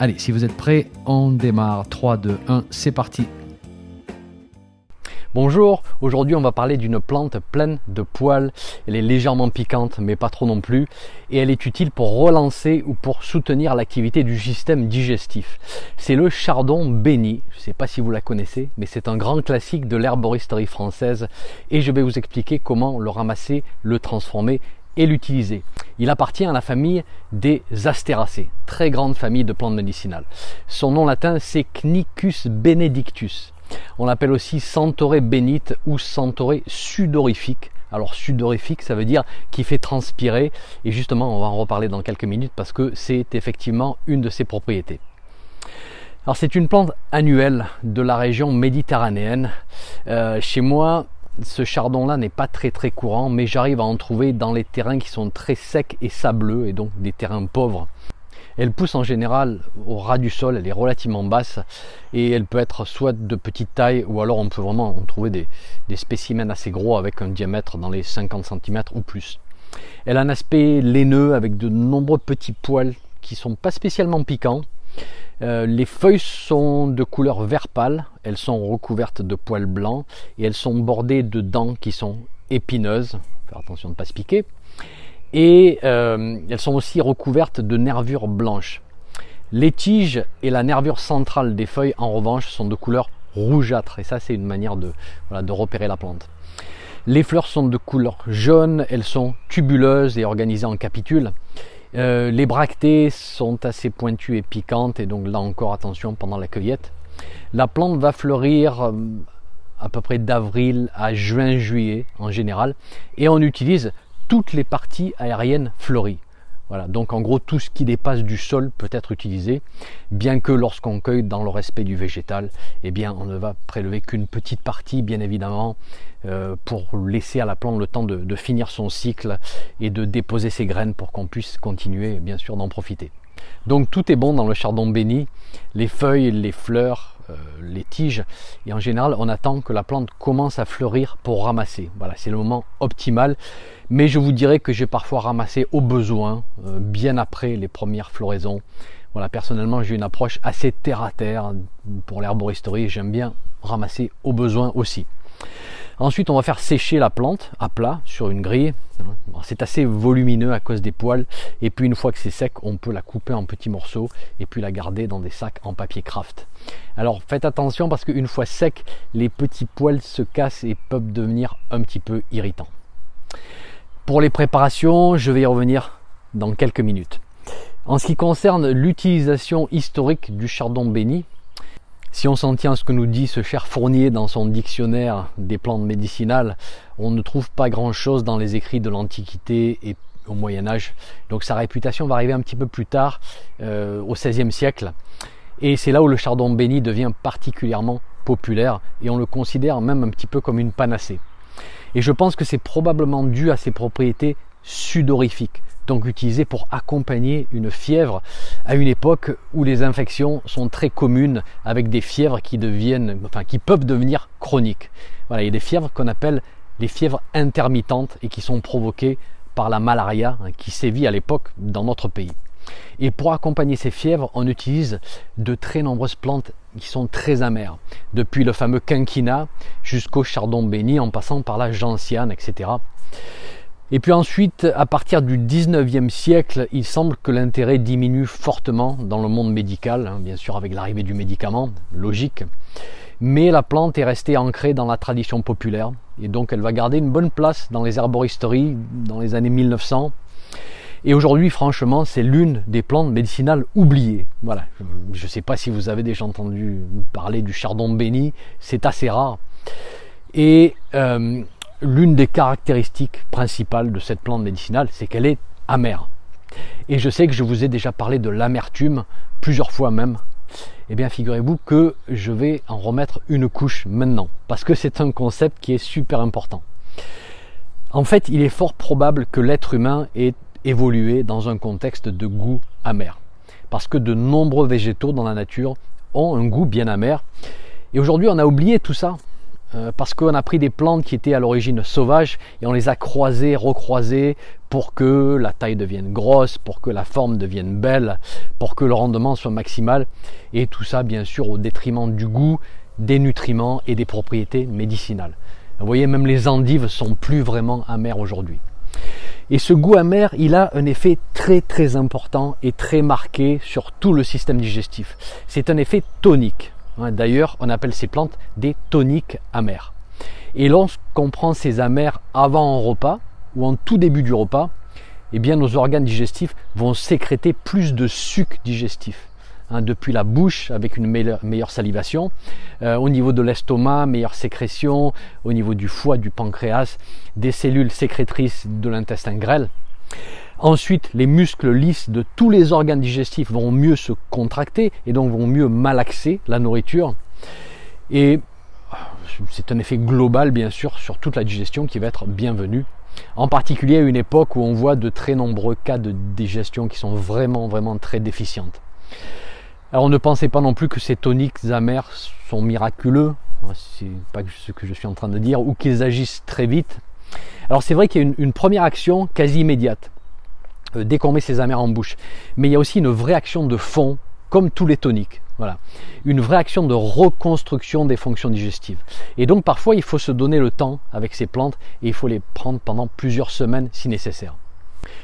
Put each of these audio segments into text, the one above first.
Allez, si vous êtes prêts, on démarre. 3, 2, 1, c'est parti. Bonjour, aujourd'hui on va parler d'une plante pleine de poils. Elle est légèrement piquante mais pas trop non plus et elle est utile pour relancer ou pour soutenir l'activité du système digestif. C'est le chardon béni, je ne sais pas si vous la connaissez mais c'est un grand classique de l'herboristerie française et je vais vous expliquer comment le ramasser, le transformer l'utiliser. Il appartient à la famille des Astéracées, très grande famille de plantes médicinales. Son nom latin c'est Knicus benedictus. On l'appelle aussi Centauré bénite ou Centauré sudorifique. Alors sudorifique, ça veut dire qui fait transpirer. Et justement, on va en reparler dans quelques minutes parce que c'est effectivement une de ses propriétés. Alors c'est une plante annuelle de la région méditerranéenne. Euh, chez moi, ce chardon-là n'est pas très très courant, mais j'arrive à en trouver dans les terrains qui sont très secs et sableux, et donc des terrains pauvres. Elle pousse en général au ras du sol, elle est relativement basse et elle peut être soit de petite taille ou alors on peut vraiment en trouver des, spécimens assez gros avec un diamètre dans les 50 cm ou plus. Elle a un aspect laineux avec de nombreux petits poils qui sont pas spécialement piquants euh, les feuilles sont de couleur vert pâle, elles sont recouvertes de poils blancs et elles sont bordées de dents qui sont épineuses, faire attention de ne pas se piquer, et euh, elles sont aussi recouvertes de nervures blanches. Les tiges et la nervure centrale des feuilles en revanche sont de couleur rougeâtre et ça c'est une manière de, de repérer la plante. Les fleurs sont de couleur jaune, elles sont tubuleuses et organisées en capitules euh, les bractées sont assez pointues et piquantes et donc là encore attention pendant la cueillette. La plante va fleurir euh, à peu près d'avril à juin-juillet en général et on utilise toutes les parties aériennes fleuries. Voilà, donc en gros tout ce qui dépasse du sol peut être utilisé, bien que lorsqu'on cueille dans le respect du végétal, eh bien on ne va prélever qu'une petite partie, bien évidemment, euh, pour laisser à la plante le temps de, finir son cycle et de déposer ses graines pour qu'on puisse continuer, bien sûr, d'en profiter. Donc tout est bon dans le chardon béni, les feuilles, les fleurs, les tiges, et en général on attend que la plante commence à fleurir pour ramasser. Voilà, c'est le moment optimal. Mais je vous dirais que j'ai parfois ramassé au besoin, euh, bien après les premières floraisons. Voilà, personnellement, j'ai une approche assez terre à terre pour l'herboristerie. J'aime bien ramasser au besoin aussi. Ensuite, on va faire sécher la plante à plat sur une grille. C'est assez volumineux à cause des poils. Et puis une fois que c'est sec, on peut la couper en petits morceaux et puis la garder dans des sacs en papier craft. Alors faites attention parce qu'une fois sec, les petits poils se cassent et peuvent devenir un petit peu irritants. Pour les préparations, je vais y revenir dans quelques minutes. En ce qui concerne l'utilisation historique du chardon béni, si on s'en tient à ce que nous dit ce cher Fournier dans son dixtionnaire des plantes médicinales, on ne trouve pas grand-chose dans les écrits de l'Antiquité et au Moyen Âge. Donc sa réputation va arriver un petit peu plus tard, euh, au XVIe siècle. Et c'est là où le chardon béni devient particulièrement populaire et on le considère même un petit peu comme une panacée. Et je pense que c'est probablement dû à ses propriétés sudorifiques, donc utilisées pour accompagner une fièvre à une époque où les infections sont très communes avec des fièvres qui deviennent, enfin qui peuvent devenir chroniques. Il y a des fièvres qu'on appelle les fièvres intermittentes et qui sont provoquées par la malaria hein, qui sévit à l'époque dans notre pays. Et pour accompagner ces fièvres, on utilise de très nombreuses plantes qui sont très amères, depuis le fameux quinquina jusqu'au chardon béni en passant par la gentiane, etc. Et puis ensuite, à partir du 19e siècle, il semble que l'intérêt diminue fortement dans le monde médical, hein, bien sûr avec l'arrivée du médicament, logique. Mais la plante est restée ancrée dans la tradition populaire et donc elle va garder une bonne place dans les herboristeries dans les années 1900 et aujourd'hui, franchement, c'est l'une des plantes médicinales oubliées. Voilà. Je ne sais pas si vous avez déjà entendu parler du chardon béni, c'est assez rare. Et euh, l'une des caractéristiques principales de cette plante médicinale, c'est qu'elle est amère. Et je sais que je vous ai déjà parlé de l'amertume plusieurs fois même Eh bien, figurez-vous que je vais en remettre une couche maintenant, parce que c'est un concept qui est super important. En fait, il est fort probable que l'être humain ait évolué dans un contexte de goût amer, parce que de nombreux végétaux dans la nature ont un goût bien amer. Et aujourd'hui, on a oublié tout ça. Euh, parce qu'on a pris des plantes qui étaient à l'origine sauvages et on les a croisées, recroisées pour que la taille devienne grosse, pour que la forme devienne belle, pour que le rendement soit maximal. Et tout ça, bien sûr, au détriment du goût, des nutriments et des propriétés médicinales. Vous voyez, même les endives sont plus vraiment amères aujourd'hui. Et ce goût amer, il a un effet très très important et très marqué sur tout le système digestif. C'est un effet tonique. D'ailleurs, on appelle ces plantes des toniques amères. Et lorsqu'on prend ces amers avant un repas ou en tout début du repas, eh bien nos organes digestifs vont sécréter plus de suc digestif. Hein, depuis la bouche avec une meilleure, salivation, euh, au niveau de l'estomac, meilleure sécrétion, au niveau du foie, du pancréas, des cellules sécrétrices de l'intestin grêle. Ensuite, les muscles lisses de tous les organes digestifs vont mieux se contracter et donc vont mieux malaxer la nourriture. Et c'est un effet global, bien sûr, sur toute la digestion qui va être bienvenue. En particulier à une époque où on voit de très nombreux cas de digestion qui sont vraiment, vraiment très déficientes. Alors ne pensez pas non plus que ces toniques amers sont miraculeux, c'est pas ce que je suis en train de dire, ou qu'ils agissent très vite. Alors c'est vrai qu'il y a une première action quasi immédiate. Dès qu'on met ses amers en bouche. Mais il y a aussi une vraie action de fond, comme tous les toniques. Voilà. Une vraie action de reconstruction des fonctions digestives. Et donc parfois il faut se donner le temps avec ces plantes et il faut les prendre pendant plusieurs semaines si nécessaire.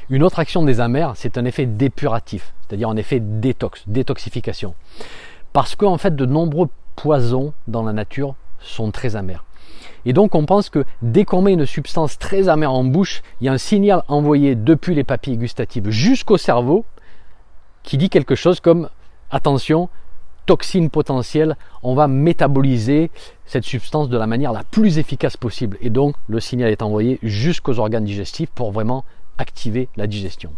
Une autre action des amers, c'est un effet dépuratif, c'est-à-dire un effet détox, détoxification. Parce qu'en fait de nombreux poisons dans la nature sont très amers. Et donc on pense que dès qu'on met une substance très amère en bouche, il y a un signal envoyé depuis les papilles gustatives jusqu'au cerveau qui dit quelque chose comme attention, toxine potentielle, on va métaboliser cette substance de la manière la plus efficace possible. Et donc le signal est envoyé jusqu'aux organes digestifs pour vraiment activer la digestion.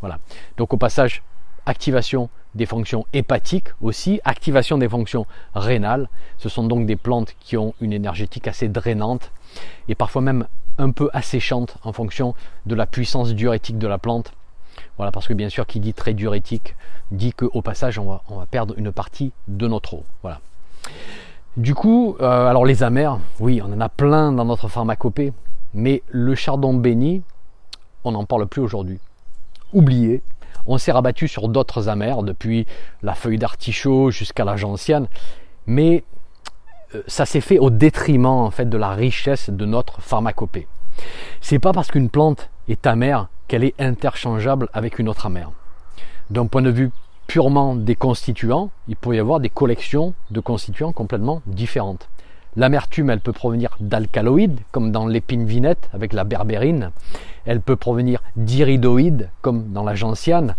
Voilà. Donc au passage, activation des fonctions hépatiques aussi, activation des fonctions rénales. Ce sont donc des plantes qui ont une énergétique assez drainante et parfois même un peu asséchante en fonction de la puissance diurétique de la plante. Voilà, parce que bien sûr, qui dit très diurétique dit qu'au passage, on va, perdre une partie de notre eau. Voilà. Du coup, euh, alors les amers, oui, on en a plein dans notre pharmacopée, mais le chardon béni, on n'en parle plus aujourd'hui. Oublié, on s'est rabattu sur d'autres amers, depuis la feuille d'artichaut jusqu'à la gentiane, mais euh, ça s'est fait au détriment en fait de la richesse de notre pharmacopée. C'est pas parce qu'une plante est amère qu'elle est interchangeable avec une autre amère. D'un point de vue purement des constituants, il peut y avoir des collections de constituants complètement différentes. L'amertume, elle peut provenir d'alcaloïdes, comme dans l'épine vinette avec la berbérine. Elle peut provenir d'iridoïdes, comme dans la gentiane,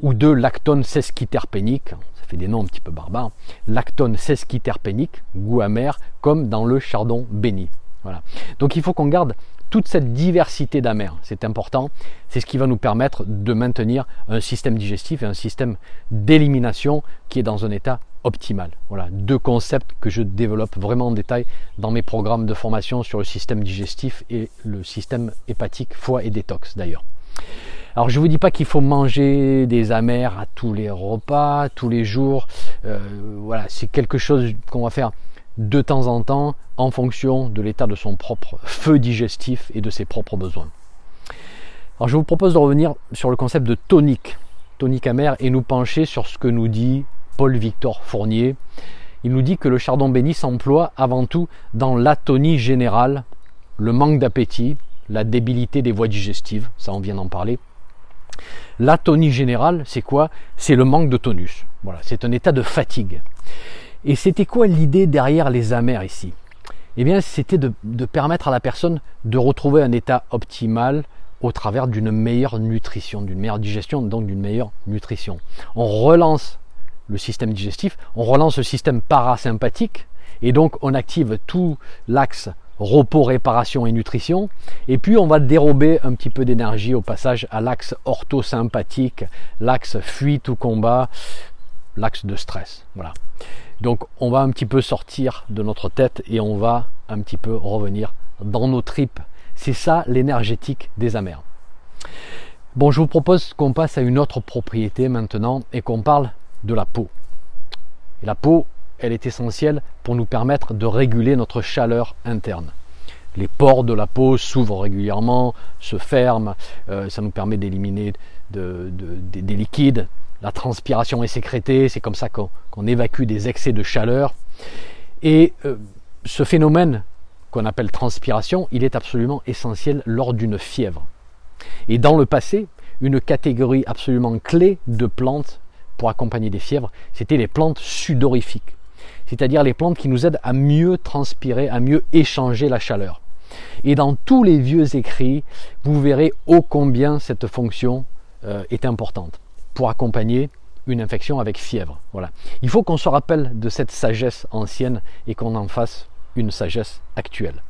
ou de lactone sesquiterpénique, ça fait des noms un petit peu barbares, lactone sesquiterpénique, goût amer, comme dans le chardon béni. Voilà. Donc il faut qu'on garde toute cette diversité d'amers, c'est important, c'est ce qui va nous permettre de maintenir un système digestif et un système d'élimination qui est dans un état optimal. Voilà, deux concepts que je développe vraiment en détail dans mes programmes de formation sur le système digestif et le système hépatique, foie et détox d'ailleurs. Alors je ne vous dis pas qu'il faut manger des amers à tous les repas, tous les jours. Euh, voilà, c'est quelque chose qu'on va faire de temps en temps en fonction de l'état de son propre feu digestif et de ses propres besoins. Alors je vous propose de revenir sur le concept de tonique, tonique amer, et nous pencher sur ce que nous dit Paul-Victor Fournier. Il nous dit que le chardon béni s'emploie avant tout dans l'atonie générale, le manque d'appétit, la débilité des voies digestives, ça on vient d'en parler. L'atonie générale, c'est quoi? C'est le manque de tonus. Voilà, c'est un état de fatigue. Et c'était quoi l'idée derrière les amers ici? Eh bien, c'était de, permettre à la personne de retrouver un état optimal au travers d'une meilleure nutrition, d'une meilleure digestion, donc d'une meilleure nutrition. On relance le système digestif, on relance le système parasympathique, et donc on active tout l'axe repos, réparation et nutrition. Et puis on va dérober un petit peu d'énergie au passage à l'axe orthosympathique, l'axe fuite ou combat, l'axe de stress. Voilà. Donc on va un petit peu sortir de notre tête et on va un petit peu revenir dans nos tripes. C'est ça l'énergétique des amers. Bon, je vous propose qu'on passe à une autre propriété maintenant et qu'on parle de la peau. La peau, elle est essentielle pour nous permettre de réguler notre chaleur interne. Les pores de la peau s'ouvrent régulièrement, se ferment, euh, ça nous permet d'éliminer des liquides, la transpiration est sécrétée, c'est comme ça qu'on évacue des excès de chaleur. Et euh, ce phénomène qu'on appelle transpiration, il est absolument essentiel lors d'une fièvre. Et dans le passé, une catégorie absolument clé de plantes pour accompagner des fièvres, c'était les plantes sudorifiques, c'est-à-dire les plantes qui nous aident à mieux transpirer, à mieux échanger la chaleur. Et dans tous les vieux écrits, vous verrez ô combien cette fonction euh, est importante pour accompagner une infection avec fièvre. Voilà. Il faut qu'on se rappelle de cette sagesse ancienne et qu'on en fasse une sagesse actuelle.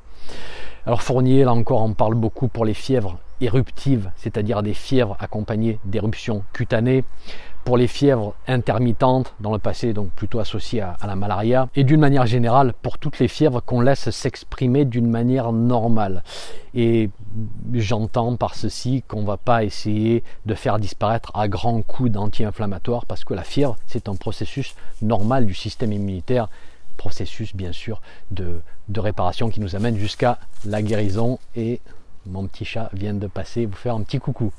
Alors Fournier, là encore, on parle beaucoup pour les fièvres éruptives, c'est-à-dire des fièvres accompagnées d'éruptions cutanées, pour les fièvres intermittentes dans le passé, donc plutôt associées à, la malaria, et d'une manière générale pour toutes les fièvres qu'on laisse s'exprimer d'une manière normale. Et j'entends par ceci qu'on ne va pas essayer de faire disparaître à grands coups d'anti-inflammatoires, parce que la fièvre, c'est un processus normal du système immunitaire, processus bien sûr de, réparation qui nous amène jusqu'à la guérison. Et mon petit chat vient de passer vous faire un petit coucou.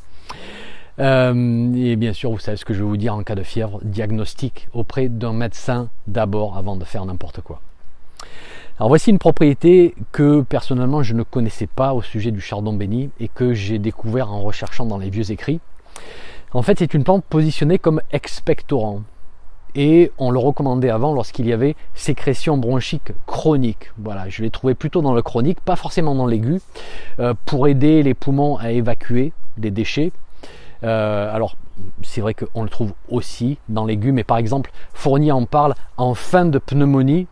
Euh, et bien sûr, vous savez ce que je vais vous dire en cas de fièvre, diagnostic auprès d'un médecin d'abord avant de faire n'importe quoi. Alors voici une propriété que personnellement je ne connaissais pas au sujet du chardon béni et que j'ai découvert en recherchant dans les vieux écrits. En fait, c'est une plante positionnée comme expectorant et on le recommandait avant lorsqu'il y avait sécrétion bronchique chronique. Voilà, je l'ai trouvé plutôt dans le chronique, pas forcément dans l'aigu, euh, pour aider les poumons à évacuer des déchets euh, alors, c'est vrai qu'on le trouve aussi dans légumes, mais par exemple, Fournier en parle en fin de pneumonie,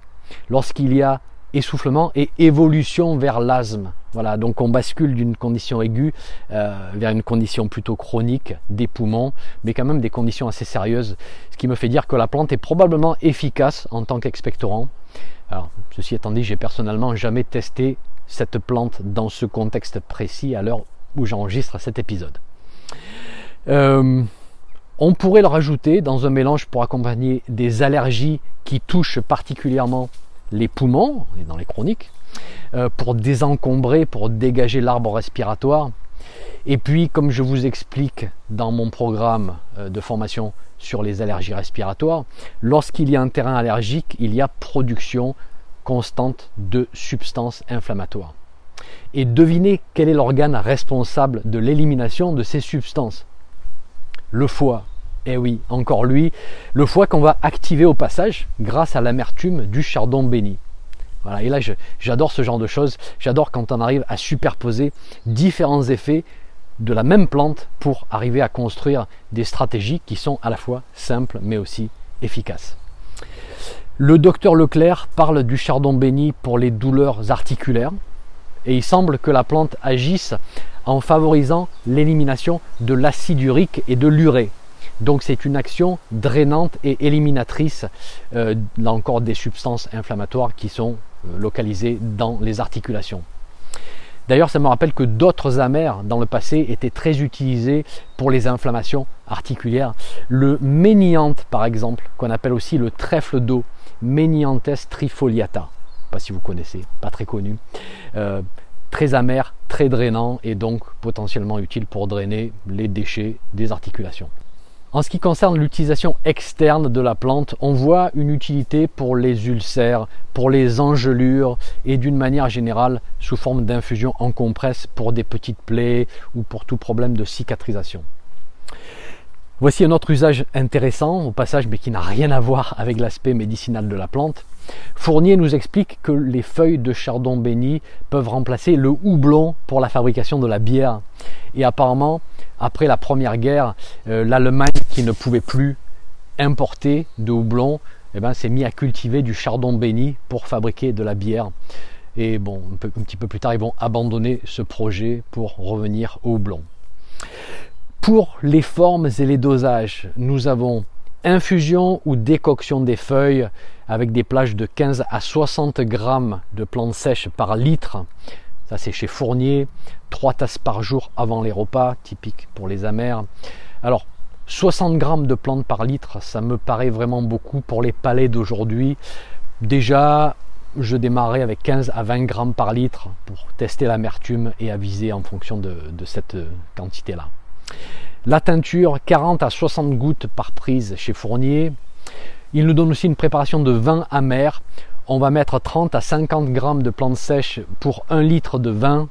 lorsqu'il y a essoufflement et évolution vers l'asthme. Voilà, donc on bascule d'une condition aiguë euh, vers une condition plutôt chronique des poumons, mais quand même des conditions assez sérieuses, ce qui me fait dire que la plante est probablement efficace en tant qu'expectorant. Alors, ceci étant dit, j'ai personnellement jamais testé cette plante dans ce contexte précis à l'heure où j'enregistre cet épisode. Euh, on pourrait le rajouter dans un mélange pour accompagner des allergies qui touchent particulièrement les poumons, et dans les chroniques, euh, pour désencombrer, pour dégager l'arbre respiratoire. Et puis, comme je vous explique dans mon programme euh, de formation sur les allergies respiratoires, lorsqu'il y a un terrain allergique, il y a production constante de substances inflammatoires. Et devinez quel est l'organe responsable de l'élimination de ces substances le foie. Eh oui, encore lui, le foie qu'on va activer au passage grâce à l'amertume du chardon béni. Voilà, et là j'adore ce genre de choses, j'adore quand on arrive à superposer différents effets de la même plante pour arriver à construire des stratégies qui sont à la fois simples mais aussi efficaces. Le docteur Leclerc parle du chardon béni pour les douleurs articulaires et il semble que la plante agisse en favorisant l'élimination de l'acide urique et de l'urée. Donc c'est une action drainante et éliminatrice, euh, là encore des substances inflammatoires qui sont euh, localisées dans les articulations. D'ailleurs, ça me rappelle que d'autres amers dans le passé étaient très utilisés pour les inflammations articulaires. Le méniante, par exemple, qu'on appelle aussi le trèfle d'eau, Ménianthes trifoliata. Pas si vous connaissez, pas très connu. Euh, très amer, très drainant et donc potentiellement utile pour drainer les déchets des articulations. En ce qui concerne l'utilisation externe de la plante, on voit une utilité pour les ulcères, pour les engelures et d'une manière générale sous forme d'infusion en compresse pour des petites plaies ou pour tout problème de cicatrisation. Voici un autre usage intéressant au passage mais qui n'a rien à voir avec l'aspect médicinal de la plante. Fournier nous explique que les feuilles de chardon béni peuvent remplacer le houblon pour la fabrication de la bière. Et apparemment, après la Première Guerre, euh, l'Allemagne qui ne pouvait plus importer de houblon, eh ben, s'est mis à cultiver du chardon béni pour fabriquer de la bière. Et bon, un, un petit peu plus tard, ils vont abandonner ce projet pour revenir au houblon. Pour les formes et les dosages, nous avons Infusion ou décoction des feuilles avec des plages de 15 à 60 grammes de plantes sèches par litre. Ça c'est chez Fournier. 3 tasses par jour avant les repas, typique pour les amers. Alors 60 grammes de plantes par litre, ça me paraît vraiment beaucoup pour les palais d'aujourd'hui. Déjà, je démarrais avec 15 à 20 grammes par litre pour tester l'amertume et aviser en fonction de, de cette quantité-là. La teinture, 40 à 60 gouttes par prise chez Fournier. Il nous donne aussi une préparation de vin amer. On va mettre 30 à 50 grammes de plantes sèches pour 1 litre de vin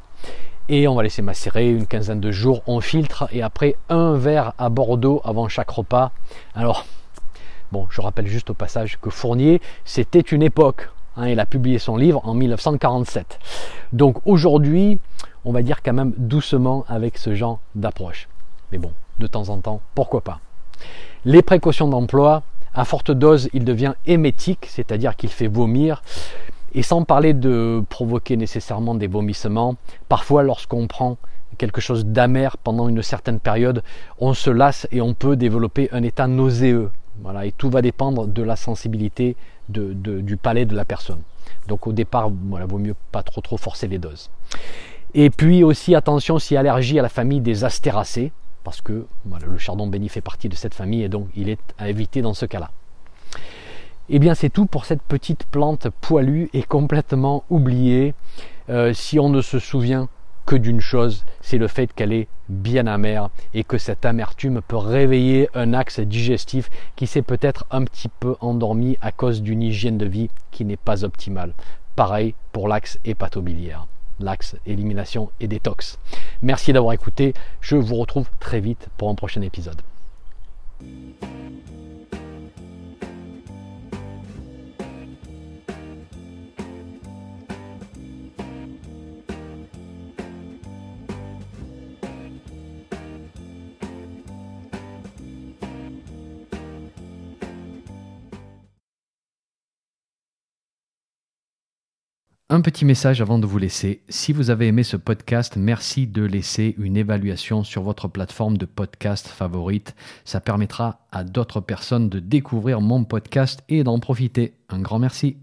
et on va laisser macérer une quinzaine de jours. On filtre et après un verre à Bordeaux avant chaque repas. Alors, bon, je rappelle juste au passage que Fournier, c'était une époque. Hein, il a publié son livre en 1947. Donc aujourd'hui, on va dire quand même doucement avec ce genre d'approche. Mais bon, de temps en temps, pourquoi pas. Les précautions d'emploi, à forte dose, il devient émétique, c'est-à-dire qu'il fait vomir. Et sans parler de provoquer nécessairement des vomissements, parfois lorsqu'on prend quelque chose d'amer pendant une certaine période, on se lasse et on peut développer un état nauséeux. Voilà, et tout va dépendre de la sensibilité du palais de la personne. Donc au départ, voilà, vaut mieux pas trop trop forcer les doses. Et puis aussi attention si allergie à la famille des astéracées, parce que le chardon béni fait partie de cette famille et donc il est à éviter dans ce cas-là. Et eh bien c'est tout pour cette petite plante poilue et complètement oubliée. Euh, si on ne se souvient que d'une chose, c'est le fait qu'elle est bien amère et que cette amertume peut réveiller un axe digestif qui s'est peut-être un petit peu endormi à cause d'une hygiène de vie qui n'est pas optimale. Pareil pour l'axe hépatobiliaire l'axe élimination et détox. Merci d'avoir écouté. Je vous retrouve très vite pour un prochain épisode. Un petit message avant de vous laisser. Si vous avez aimé ce podcast, merci de laisser une évaluation sur votre plateforme de podcast favorite. Ça permettra à d'autres personnes de découvrir mon podcast et d'en profiter. Un grand merci.